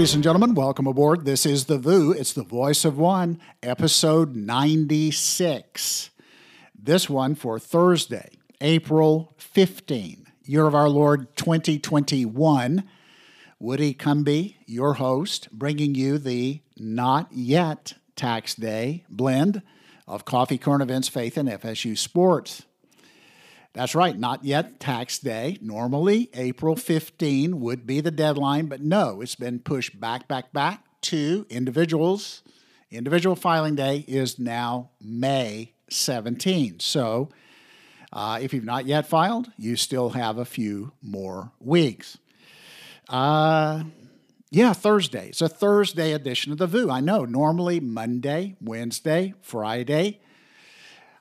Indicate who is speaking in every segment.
Speaker 1: ladies and gentlemen. Welcome aboard. This is The VOO. It's the voice of one, episode 96. This one for Thursday, April 15, year of our Lord 2021. Woody Cumby, your host, bringing you the Not Yet Tax Day blend of coffee, current events, faith, and FSU sports. That's right, not yet tax day. Normally, April 15 would be the deadline, but no, it's been pushed back, back, back to individuals. Individual filing day is now May 17. So, uh, if you've not yet filed, you still have a few more weeks. Uh, yeah, Thursday. It's a Thursday edition of the VOO. I know, normally Monday, Wednesday, Friday.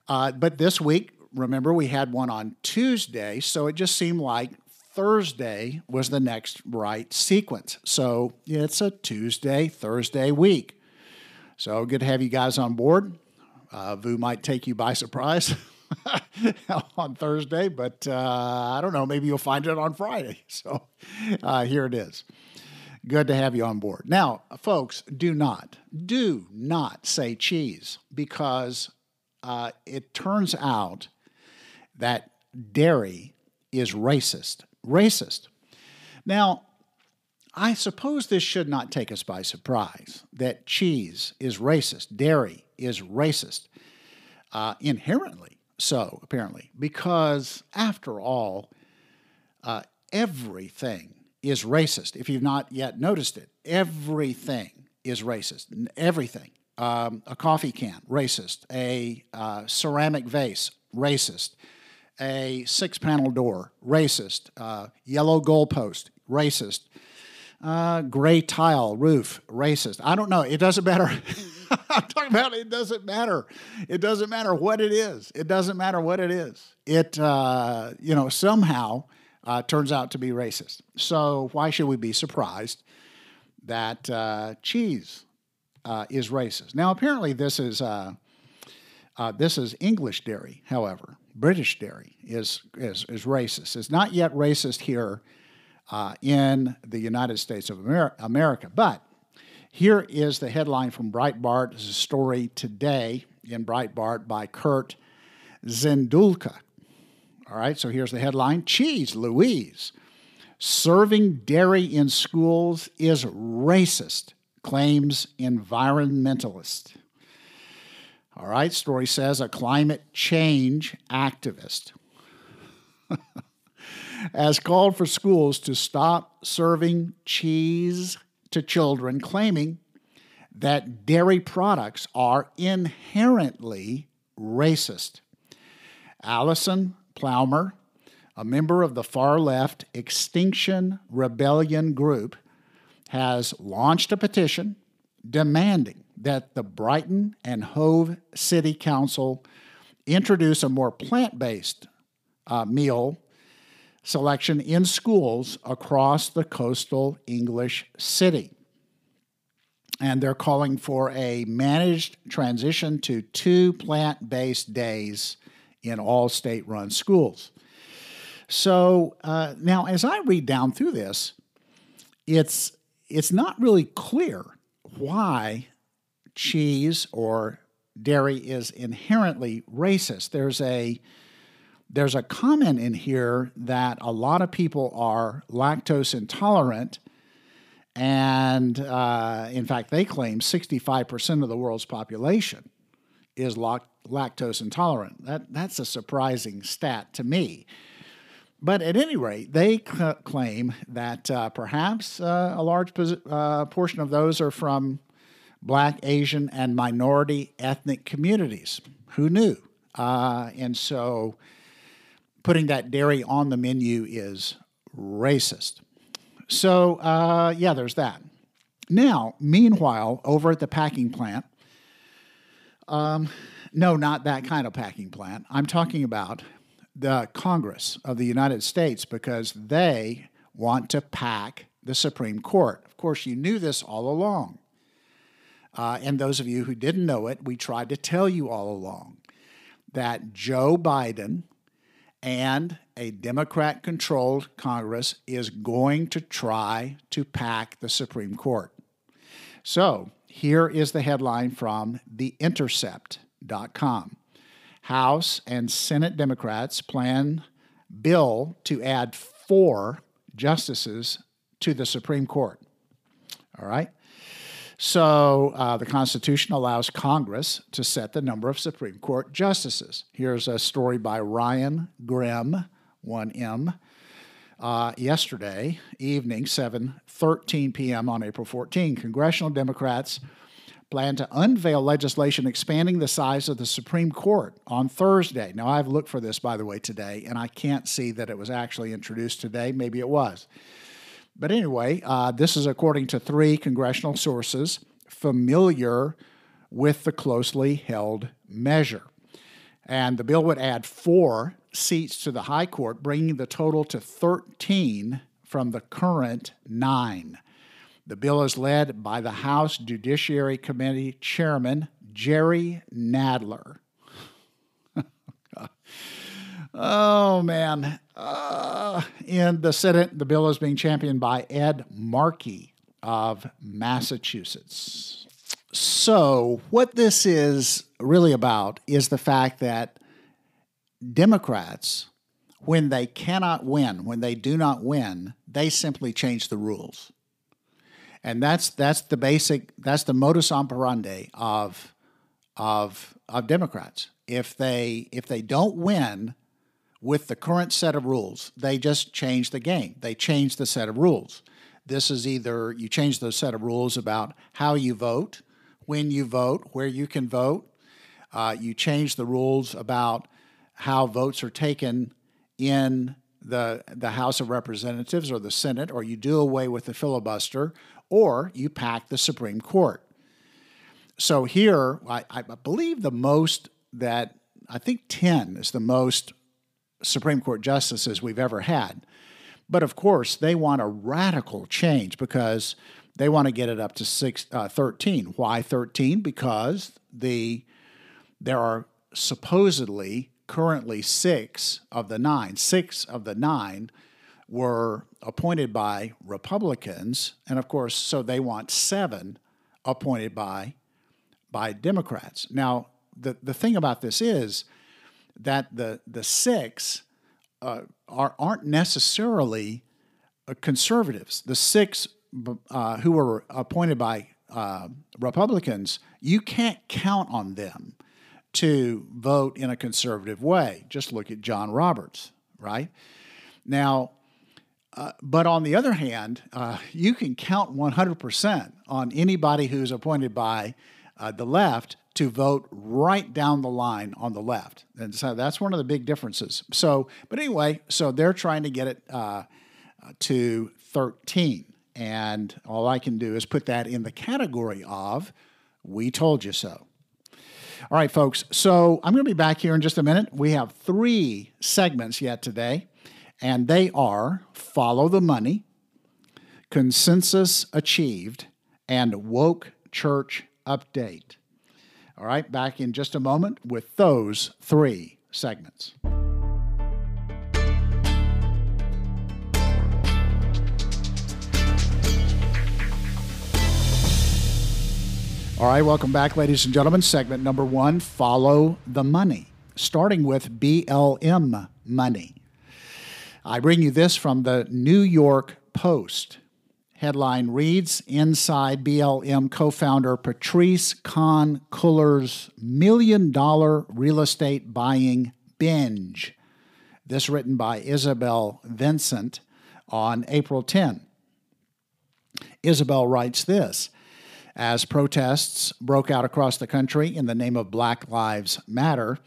Speaker 1: Uh, but this week, remember we had one on Tuesday, so it just seemed like Thursday was the next right sequence. So it's a Tuesday, Thursday week. So good to have you guys on board. Uh, VOO might take you by surprise on Thursday, but uh, I don't know. Maybe you'll find it on Friday. So uh, here it is. Good to have you on board. Now, folks, do not, do not say cheese because uh, it turns out that dairy is racist. Racist. Now, I suppose this should not take us by surprise that cheese is racist, dairy is racist, uh, inherently so, apparently, because after all, uh, everything is racist. If you've not yet noticed it, everything is racist. Everything. Um, a coffee can, racist. A uh, ceramic vase, racist a six panel door, racist. Uh, yellow goalpost, racist. Uh, gray tile roof, racist. I don't know. It doesn't matter. I'm talking about it doesn't matter. It doesn't matter what it is. It doesn't matter what it is. It, uh, you know, somehow uh, turns out to be racist. So why should we be surprised that uh, cheese uh, is racist? Now, apparently, this is uh, uh, this is English dairy. However, British dairy is, is, is racist. It's not yet racist here uh, in the United States of Amer- America. But here is the headline from Breitbart. Is a story today in Breitbart by Kurt Zindulka. All right, so here's the headline Cheese Louise. Serving dairy in schools is racist, claims environmentalist. All right, story says a climate change activist has called for schools to stop serving cheese to children, claiming that dairy products are inherently racist. Allison Plummer, a member of the far left Extinction Rebellion group, has launched a petition demanding that the Brighton and Hove City Council introduce a more plant based uh, meal selection in schools across the coastal English city. And they're calling for a managed transition to two plant based days in all state run schools. So uh, now, as I read down through this, it's, it's not really clear why cheese or dairy is inherently racist. There's a there's a comment in here that a lot of people are lactose intolerant, and uh, in fact, they claim 65% of the world's population is lactose intolerant. That that's a surprising stat to me. But at any rate, they c- claim that uh, perhaps uh, a large uh, portion of those are from black, Asian, and minority ethnic communities. Who knew? Uh, and so putting that dairy on the menu is racist. So, uh, yeah, there's that. Now, meanwhile, over at the packing plant, um, no, not that kind of packing plant. I'm talking about the Congress of the United States because they want to pack the Supreme Court. Of course, you knew this all along. Uh, and those of you who didn't know it, we tried to tell you all along that Joe Biden and a Democrat controlled Congress is going to try to pack the Supreme Court. So here is the headline from TheIntercept.com House and Senate Democrats plan bill to add four justices to the Supreme Court. All right. So uh, the Constitution allows Congress to set the number of Supreme Court justices. Here's a story by Ryan Grim, 1M, uh, yesterday evening, 7:13 p.m. on April 14. Congressional Democrats plan to unveil legislation expanding the size of the Supreme Court on Thursday. Now, I've looked for this, by the way, today, and I can't see that it was actually introduced today. Maybe it was. But anyway, uh, this is according to three congressional sources familiar with the closely held measure. And the bill would add four seats to the High Court, bringing the total to 13 from the current nine. The bill is led by the House Judiciary Committee Chairman Jerry Nadler. oh, man. Uh, in the Senate, the bill is being championed by Ed Markey of Massachusetts. So, what this is really about is the fact that Democrats, when they cannot win, when they do not win, they simply change the rules. And that's that's the basic that's the modus operandi of of of Democrats. If they if they don't win, with the current set of rules. They just change the game. They change the set of rules. This is either you change the set of rules about how you vote, when you vote, where you can vote. Uh, you change the rules about how votes are taken in the the House of Representatives or the Senate, or you do away with the filibuster, or you pack the Supreme Court. So here, I, I believe the most that I think ten is the most Supreme Court justices we've ever had. But of course, they want a radical change because they want to get it up to six, uh, 13. Why 13? Because the there are supposedly currently six of the nine. Six of the nine were appointed by Republicans, and of course, so they want seven appointed by by Democrats. Now, the, the thing about this is that the the six uh, are aren't necessarily uh, conservatives. The six uh, who were appointed by uh, Republicans, you can't count on them to vote in a conservative way. Just look at John Roberts, right? Now, uh, but on the other hand, uh, you can count 100% on anybody who's appointed by uh, the left to vote right down the line on the left. And so that's one of the big differences. So, but anyway, so they're trying to get it uh, to 13. And all I can do is put that in the category of we told you so. All right, folks. So I'm going to be back here in just a minute. We have three segments yet today, and they are Follow the Money, Consensus Achieved, and Woke Church Update. All right, back in just a moment with those three segments. All right, welcome back, ladies and gentlemen. Segment number one Follow the Money, starting with BLM Money. I bring you this from the New York Post. Headline reads Inside BLM co founder Patrisse Khan-Cullors' million dollar real estate buying binge. This written by Isabel Vincent on April 10. Isabel writes this As protests broke out across the country in the name of Black Lives Matter,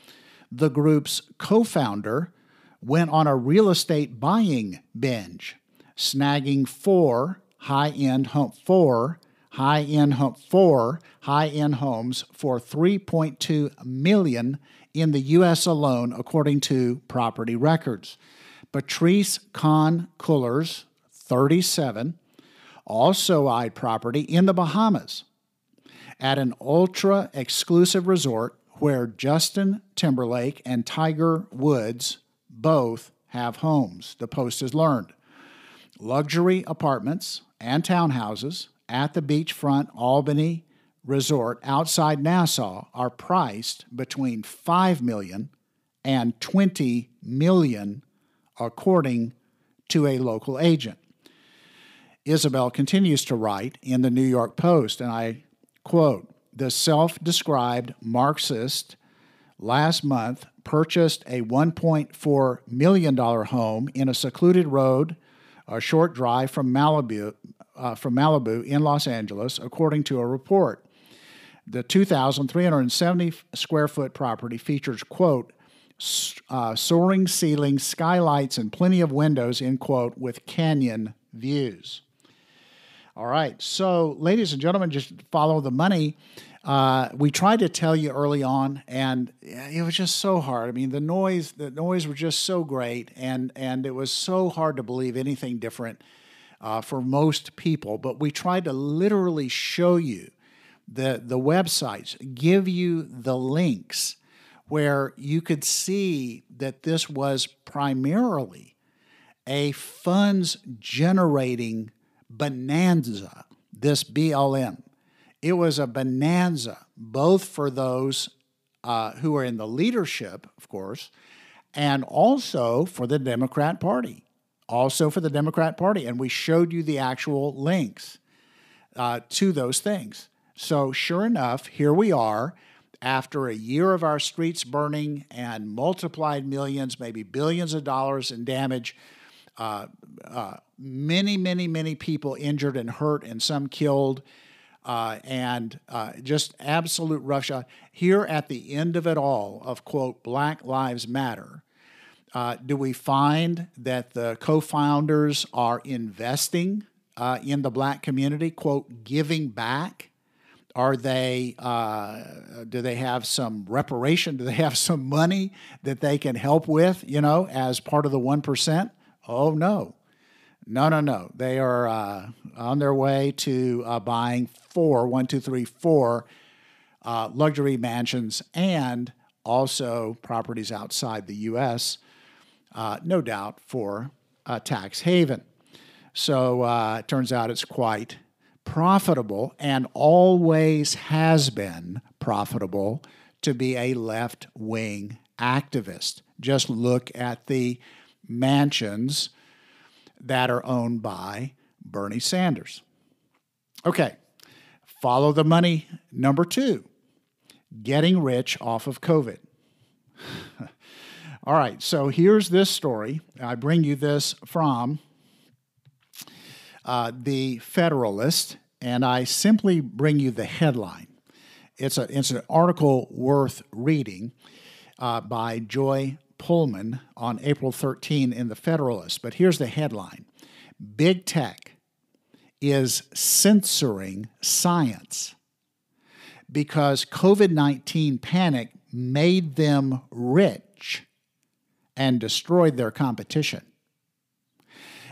Speaker 1: the group's co founder went on a real estate buying binge, snagging four high-end home four high-end home four high-end homes for 3.2 million in the US alone according to property records. Patrisse Khan-Cullors, 37, also eyed property in the Bahamas at an ultra exclusive resort where Justin Timberlake and Tiger Woods both have homes, the Post has learned. Luxury apartments and townhouses at the beachfront Albany resort outside Nassau are priced between 5 million and 20 million according to a local agent. Isabel continues to write in the New York Post, and I quote The self described Marxist last month purchased a $1.4 million home in a secluded road, a short drive from Malibu, uh, from Malibu in Los Angeles, according to a report. The 2,370 square foot property features, quote, uh, soaring ceilings, skylights, and plenty of windows, end quote, with canyon views. All right, so ladies and gentlemen, just follow the money. Uh, we tried to tell you early on, and it was just so hard. I mean, the noise, the noise was just so great, and and it was so hard to believe anything different uh, for most people. But we tried to literally show you the the websites, give you the links where you could see that this was primarily a funds generating bonanza. This BLM it was a bonanza, both for those uh, who are in the leadership, of course, and also for the Democrat Party. Also for the Democrat Party. And we showed you the actual links uh, to those things. So, sure enough, here we are after a year of our streets burning and multiplied millions, maybe billions of dollars in damage. Uh, uh, many, many, many people injured and hurt, and some killed uh, and uh, just absolute roughshod. Here at the end of it all, of quote, Black Lives Matter, uh, do we find that the co founders are investing uh, in the black community, quote, giving back? Are they, uh, do they have some reparation? Do they have some money that they can help with, you know, as part of the 1%? Oh, no. No, no, no. They are uh, on their way to uh, buying four, one, two, three, four uh, luxury mansions and also properties outside the U.S., uh, no doubt for a tax haven. So uh, it turns out it's quite profitable and always has been profitable to be a left wing activist. Just look at the mansions that are owned by Bernie Sanders. Okay, follow the money. Number two, getting rich off of COVID. All right, so here's this story. I bring you this from uh, the Federalist, and I simply bring you the headline. It's, a, it's an article worth reading uh, by Joy Pullmann on April 13 in The Federalist. But here's the headline Big Tech is censoring science because COVID 19 panic made them rich and destroyed their competition.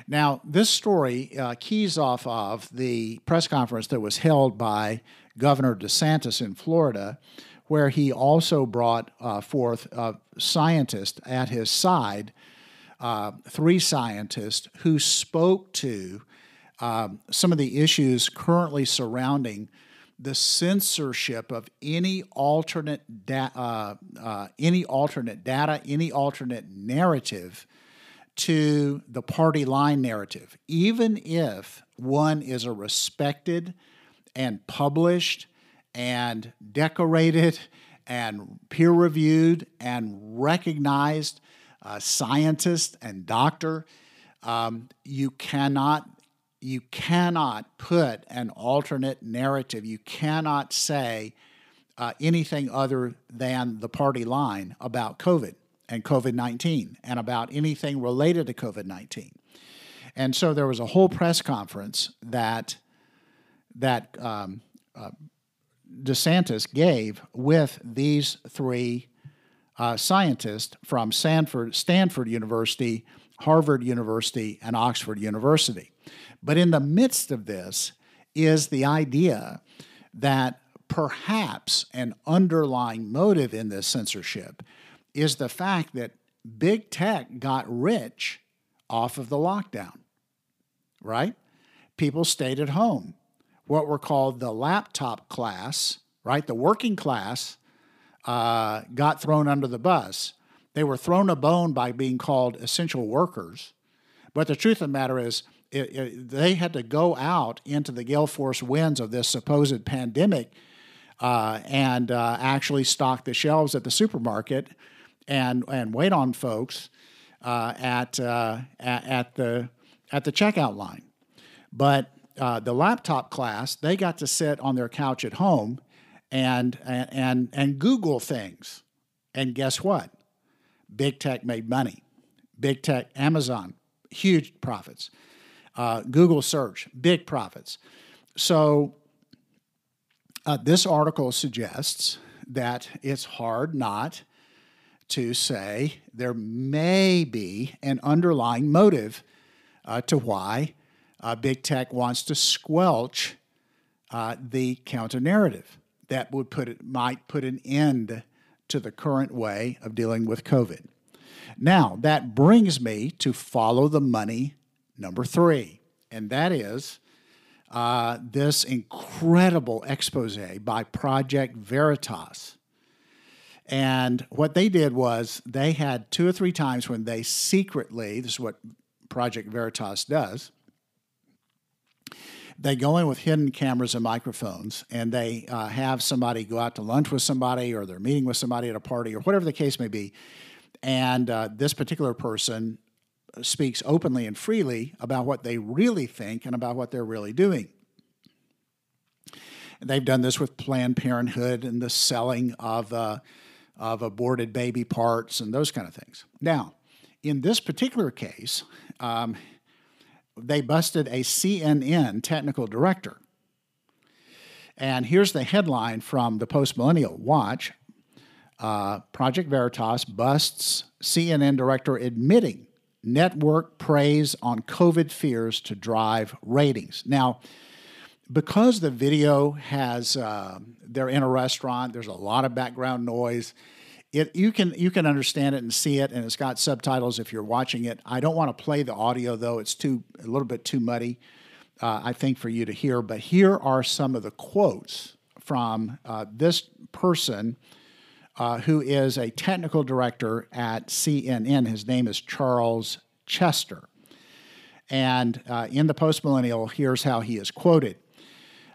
Speaker 1: Now, this story uh, keys off of the press conference that was held by Governor DeSantis in Florida, where he also brought uh, forth a scientist at his side, uh, three scientists who spoke to um, some of the issues currently surrounding the censorship of any alternate da- uh, uh, any alternate data, any alternate narrative to the party line narrative, even if one is a respected and published and decorated and peer reviewed and recognized uh, scientist and doctor. Um, you cannot you cannot put an alternate narrative. You cannot say uh, anything other than the party line about COVID and COVID 19 and about anything related to COVID 19. And so there was a whole press conference that that um, uh, DeSantis gave with these three uh, scientists from Stanford, Stanford University, Harvard University, and Oxford University. But in the midst of this is the idea that perhaps an underlying motive in this censorship is the fact that big tech got rich off of the lockdown, right? People stayed at home. What were called the laptop class, right? The working class uh, got thrown under the bus. They were thrown a bone by being called essential workers. But the truth of the matter is, it, it, they had to go out into the gale force winds of this supposed pandemic uh, and uh, actually stock the shelves at the supermarket and and wait on folks uh, at, uh, at, at the at the checkout line. But uh, the laptop class, they got to sit on their couch at home and and and Google things. And guess what? Big tech made money. Big tech, Amazon, huge profits. Uh, Google search, big profits. So uh, this article suggests that it's hard not to say there may be an underlying motive uh, to why uh, big tech wants to squelch uh, the counter narrative that would put it might put an end to the current way of dealing with COVID. Now that brings me to follow the money number three, and that is uh, this incredible expose by Project Veritas. And what they did was they had two or three times when they secretly, this is what Project Veritas does, they go in with hidden cameras and microphones and they uh, have somebody go out to lunch with somebody or they're meeting with somebody at a party or whatever the case may be. And uh, this particular person speaks openly and freely about what they really think and about what they're really doing. They've done this with Planned Parenthood and the selling of, uh, of aborted baby parts and those kind of things. Now, in this particular case, um, they busted a CNN technical director. And here's the headline from the Post Millennial Watch uh, Project Veritas busts CNN director admitting network preys on COVID fears to drive ratings. Now, because the video has, uh, they're in a restaurant, there's a lot of background noise. It, you can you can understand it and see it, and it's got subtitles if you're watching it. I don't want to play the audio though; it's too a little bit too muddy, uh, I think, for you to hear. But here are some of the quotes from uh, this person uh, who is a technical director at CNN. His name is Charles Chester. And uh, in the Post Millennial, here's how he is quoted.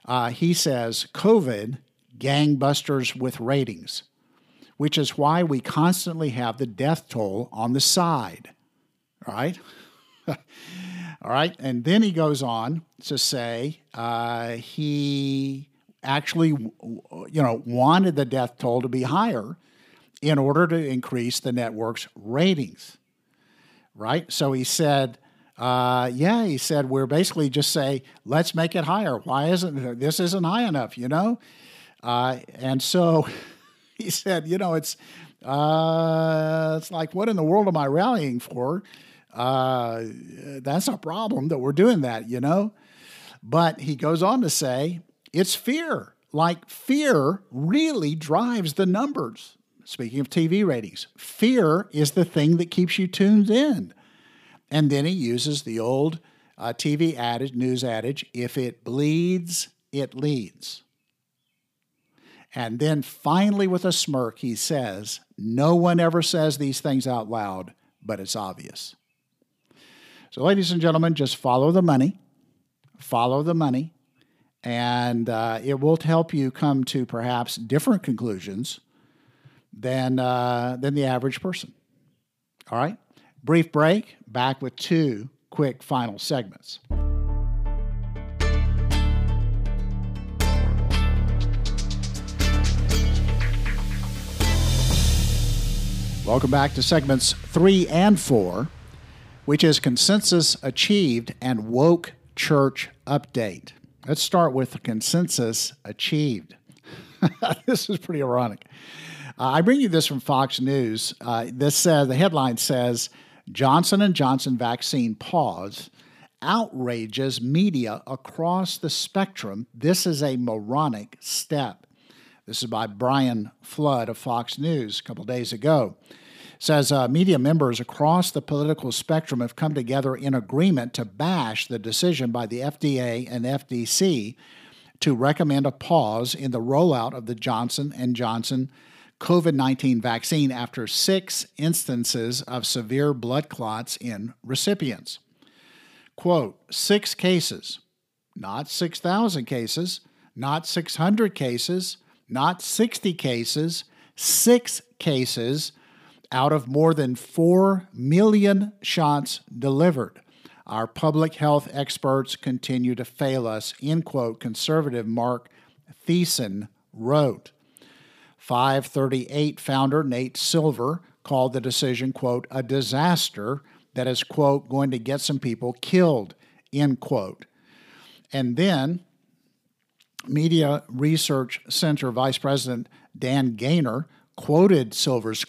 Speaker 1: Uh, he says, COVID gangbusters with ratings, which is why we constantly have the death toll on the side. Right? All right. And then he goes on to say uh, he actually, you know, wanted the death toll to be higher in order to increase the network's ratings. Right? So he said, uh, yeah, he said, we're basically just say, let's make it higher. Why isn't this isn't high enough, you know? Uh, and so he said, you know, it's uh, it's like, what in the world am I rallying for? Uh, that's a problem that we're doing that, you know? But he goes on to say, it's fear. Like fear really drives the numbers. Speaking of TV ratings, fear is the thing that keeps you tuned in. And then he uses the old uh, TV adage, news adage if it bleeds, it leads. And then finally, with a smirk, he says, No one ever says these things out loud, but it's obvious. So, ladies and gentlemen, just follow the money, follow the money, and uh, it will help you come to perhaps different conclusions than, uh, than the average person. All right? Brief break, back with two quick final segments. Welcome back to segments three and four, which is consensus achieved and woke church update. Let's start with consensus achieved. this is pretty ironic. Uh, I bring you this from Fox News. Uh, this says the headline says Johnson and Johnson vaccine pause outrages media across the spectrum. This is a moronic step. This is by Brian Flood of Fox News a couple days ago. says uh, media members across the political spectrum have come together in agreement to bash the decision by the FDA and FDC to recommend a pause in the rollout of the Johnson and Johnson COVID-19 vaccine after 6 instances of severe blood clots in recipients. Quote, 6 cases, not 6,000 cases, not 600 cases, not 60 cases, 6 cases out of more than 4 million shots delivered. Our public health experts continue to fail us, end quote, conservative Mark Thiessen wrote. 538 founder Nate Silver called the decision, quote, a disaster that is, quote, going to get some people killed, end quote. And then Media Research Center Vice President Dan Gainor quoted Silver's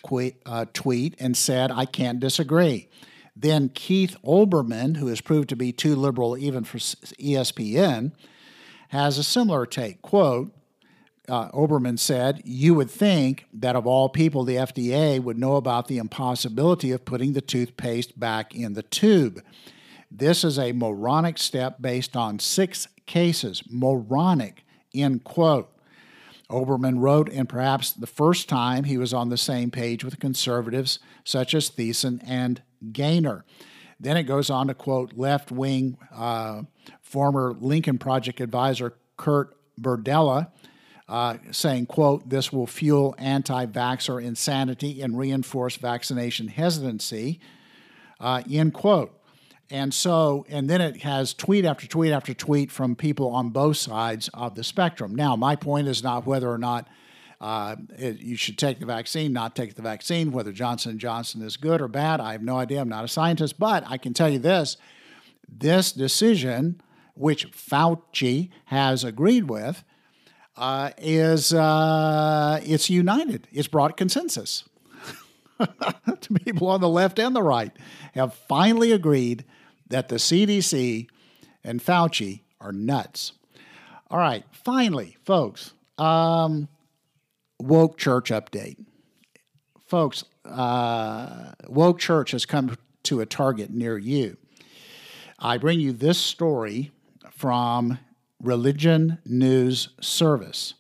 Speaker 1: uh, tweet and said, I can't disagree. Then Keith Olbermann, who has proved to be too liberal even for ESPN, has a similar take. Quote, uh, Olbermann said, You would think that of all people, the FDA would know about the impossibility of putting the toothpaste back in the tube. This is a moronic step based on six cases. Moronic, end quote. Olbermann wrote, and perhaps the first time he was on the same page with conservatives such as Thiessen and Gainor. Then it goes on to quote left wing uh, former Lincoln Project advisor Kurt Bardella. Uh, saying, quote, this will fuel anti-vaxxer insanity and reinforce vaccination hesitancy, uh, end quote. And so, and then it has tweet after tweet after tweet from people on both sides of the spectrum. Now, my point is not whether or not uh, it, you should take the vaccine, not take the vaccine, whether Johnson Johnson is good or bad. I have no idea. I'm not a scientist, but I can tell you this: this decision, which Fauci has agreed with, uh, is uh, it's united. It's brought consensus. people on the left and the right have finally agreed that the CDC and Fauci are nuts. All right, finally, folks, um, woke church update. Folks, uh, woke church has come to a target near you. I bring you this story from Religion News Service.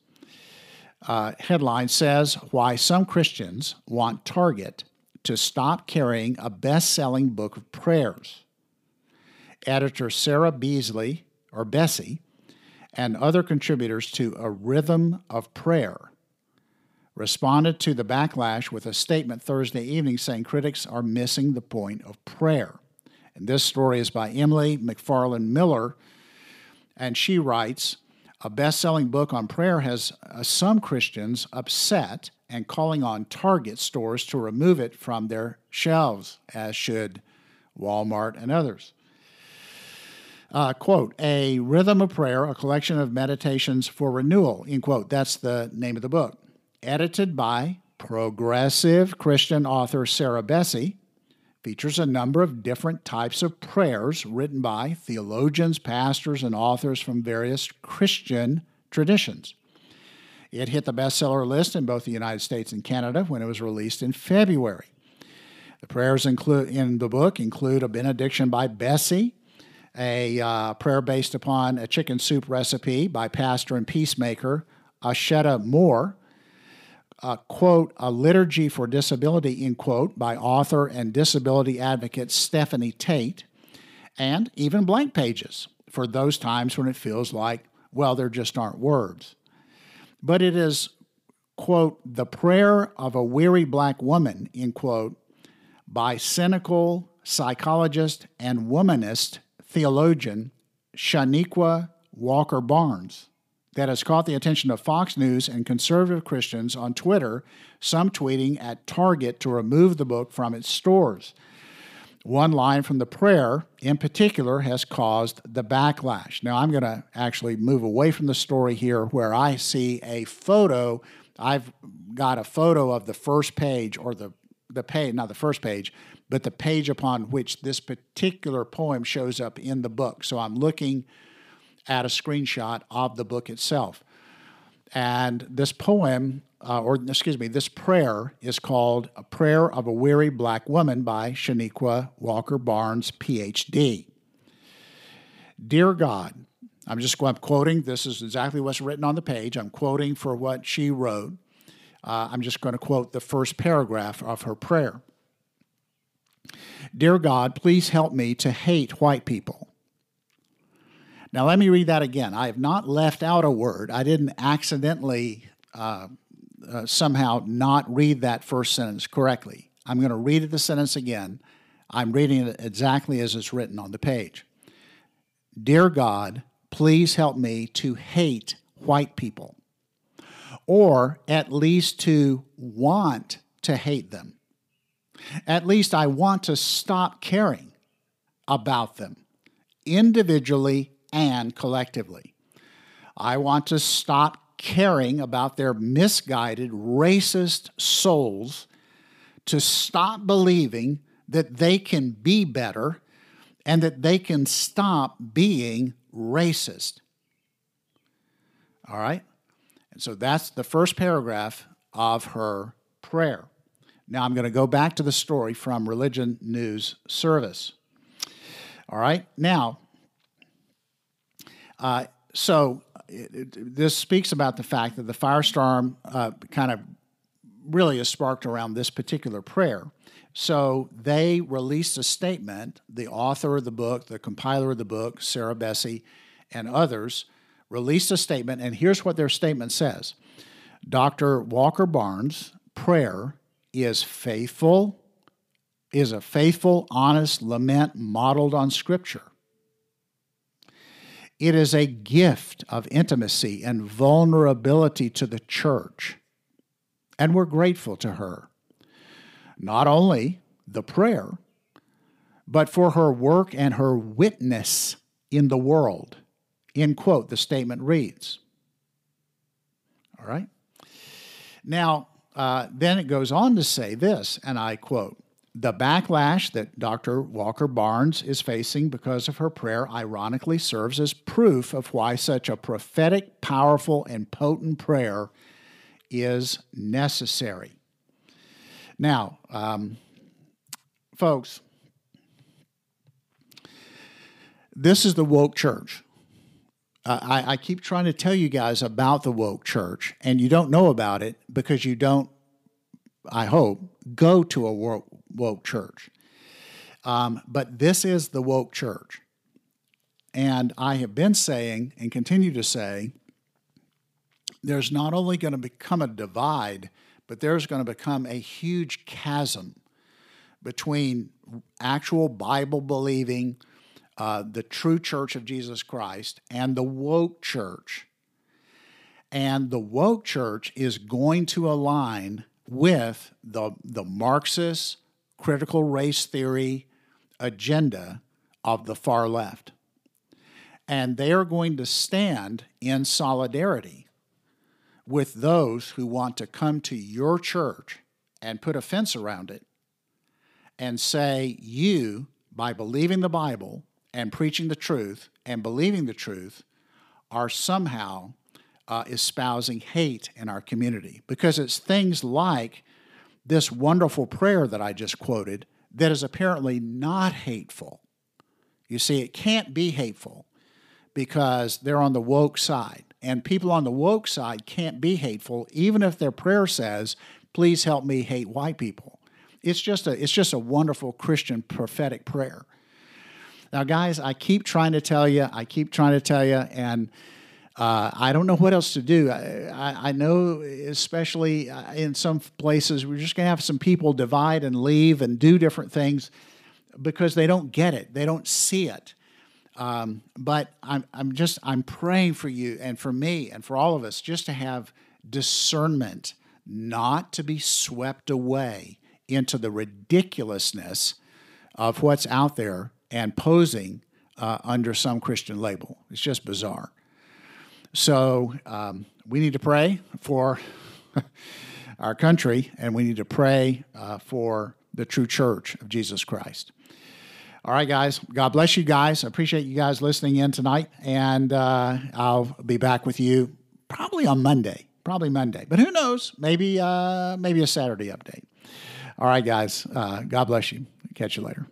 Speaker 1: Uh, headline says Why Some Christians Want Target to Stop Carrying a Best Selling Book of Prayers editor Sarah Beasley, or Bessey, and other contributors to A Rhythm of Prayer, responded to the backlash with a statement Thursday evening saying critics are missing the point of prayer. And this story is by Emily McFarland Miller, and she writes A best selling book on prayer has uh, some Christians upset and calling on Target stores to remove it from their shelves, as should Walmart and others. Uh, quote, a rhythm of prayer, a collection of meditations for renewal, end quote. That's the name of the book. Edited by progressive Christian author Sarah Bessey, features a number of different types of prayers written by theologians, pastors, and authors from various Christian traditions. It hit the bestseller list in both the United States and Canada when it was released in February. The prayers include in the book include a benediction by Bessey, a uh, prayer based upon a chicken soup recipe by pastor and peacemaker Osheta Moore. Quote, a liturgy for disability, end quote, by author and disability advocate Stephanie Tait, and even blank pages for those times when it feels like, well, there just aren't words. But it is, quote, the prayer of a weary black woman, end quote, by cynical psychologist and womanist theologian Chanequa Walker Barnes that has caught the attention of Fox News and conservative Christians on Twitter, some tweeting at Target to remove the book from its stores. One line from the prayer, in particular, has caused the backlash. Now, I'm going to actually move away from the story here where I see a photo. I've got a photo of the first page or the, the page, not the first page, but the page upon which this particular poem shows up in the book. So I'm looking at a screenshot of the book itself. And this poem uh, or excuse me, this prayer is called A Prayer of a Weary Black Woman by Chanequa Walker Barnes, PhD. Dear God, I'm just I'm quoting, this is exactly what's written on the page. I'm quoting for what she wrote. Uh, I'm just going to quote the first paragraph of her prayer. Dear God, please help me to hate white people. Now, let me read that again. I have not left out a word. I didn't accidentally uh, uh, somehow not read that first sentence correctly. I'm going to read the sentence again. I'm reading it exactly as it's written on the page. Dear God, please help me to hate white people, or at least to want to hate them. At least I want to stop caring about them individually and collectively. I want to stop caring about their misguided, racist souls, to stop believing that they can be better and that they can stop being racist. All right? And so that's the first paragraph of her prayer. Now I'm going to go back to the story from Religion News Service. All right? Now, uh, so it, it, this speaks about the fact that the firestorm uh, kind of really is sparked around this particular prayer. So they released a statement. The author of the book, the compiler of the book, Sarah Bessey, and others released a statement, and here's what their statement says Dr. Walker Barnes' prayer is faithful, is a faithful, honest lament modeled on Scripture. It is a gift of intimacy and vulnerability to the church, and we're grateful to her. Not only the prayer, but for her work and her witness in the world. End quote, the statement reads. All right? Now, uh, then it goes on to say this, and I quote The backlash that Dr. Walker Barnes is facing because of her prayer ironically serves as proof of why such a prophetic, powerful, and potent prayer is necessary. Now, um, folks, this is the woke church. Uh, I, I, keep trying to tell you guys about the woke church, and you don't know about it because you don't, I hope, go to a woke, woke church. Um, but this is the woke church. And I have been saying and continue to say there's not only going to become a divide, but there's going to become a huge chasm between actual Bible believing, uh, the true church of Jesus Christ and the woke church. And the woke church is going to align with the, the Marxist critical race theory agenda of the far left. And they are going to stand in solidarity with those who want to come to your church and put a fence around it and say, you, by believing the Bible, and preaching the truth and believing the truth are somehow uh, espousing hate in our community because it's things like this wonderful prayer that I just quoted that is apparently not hateful. You see, it can't be hateful because they're on the woke side. And people on the woke side can't be hateful, even if their prayer says, Please help me hate white people. It's just a, it's just a wonderful Christian prophetic prayer. Now, guys, I keep trying to tell you, I keep trying to tell you, and uh, I don't know what else to do. I, I, know, especially uh, in some places, we're just going to have some people divide and leave and do different things because they don't get it, they don't see it. Um, but I'm, I'm just I'm praying for you and for me and for all of us just to have discernment, not to be swept away into the ridiculousness of what's out there and posing uh, under some Christian label. It's just bizarre. So um, we need to pray for our country and we need to pray uh, for the true church of Jesus Christ. All right, guys. God bless you guys. I appreciate you guys listening in tonight. And uh, I'll be back with you probably on Monday. probably Monday. But who knows? Maybe uh, maybe a Saturday update. All right, guys. Uh, God bless you. Catch you later.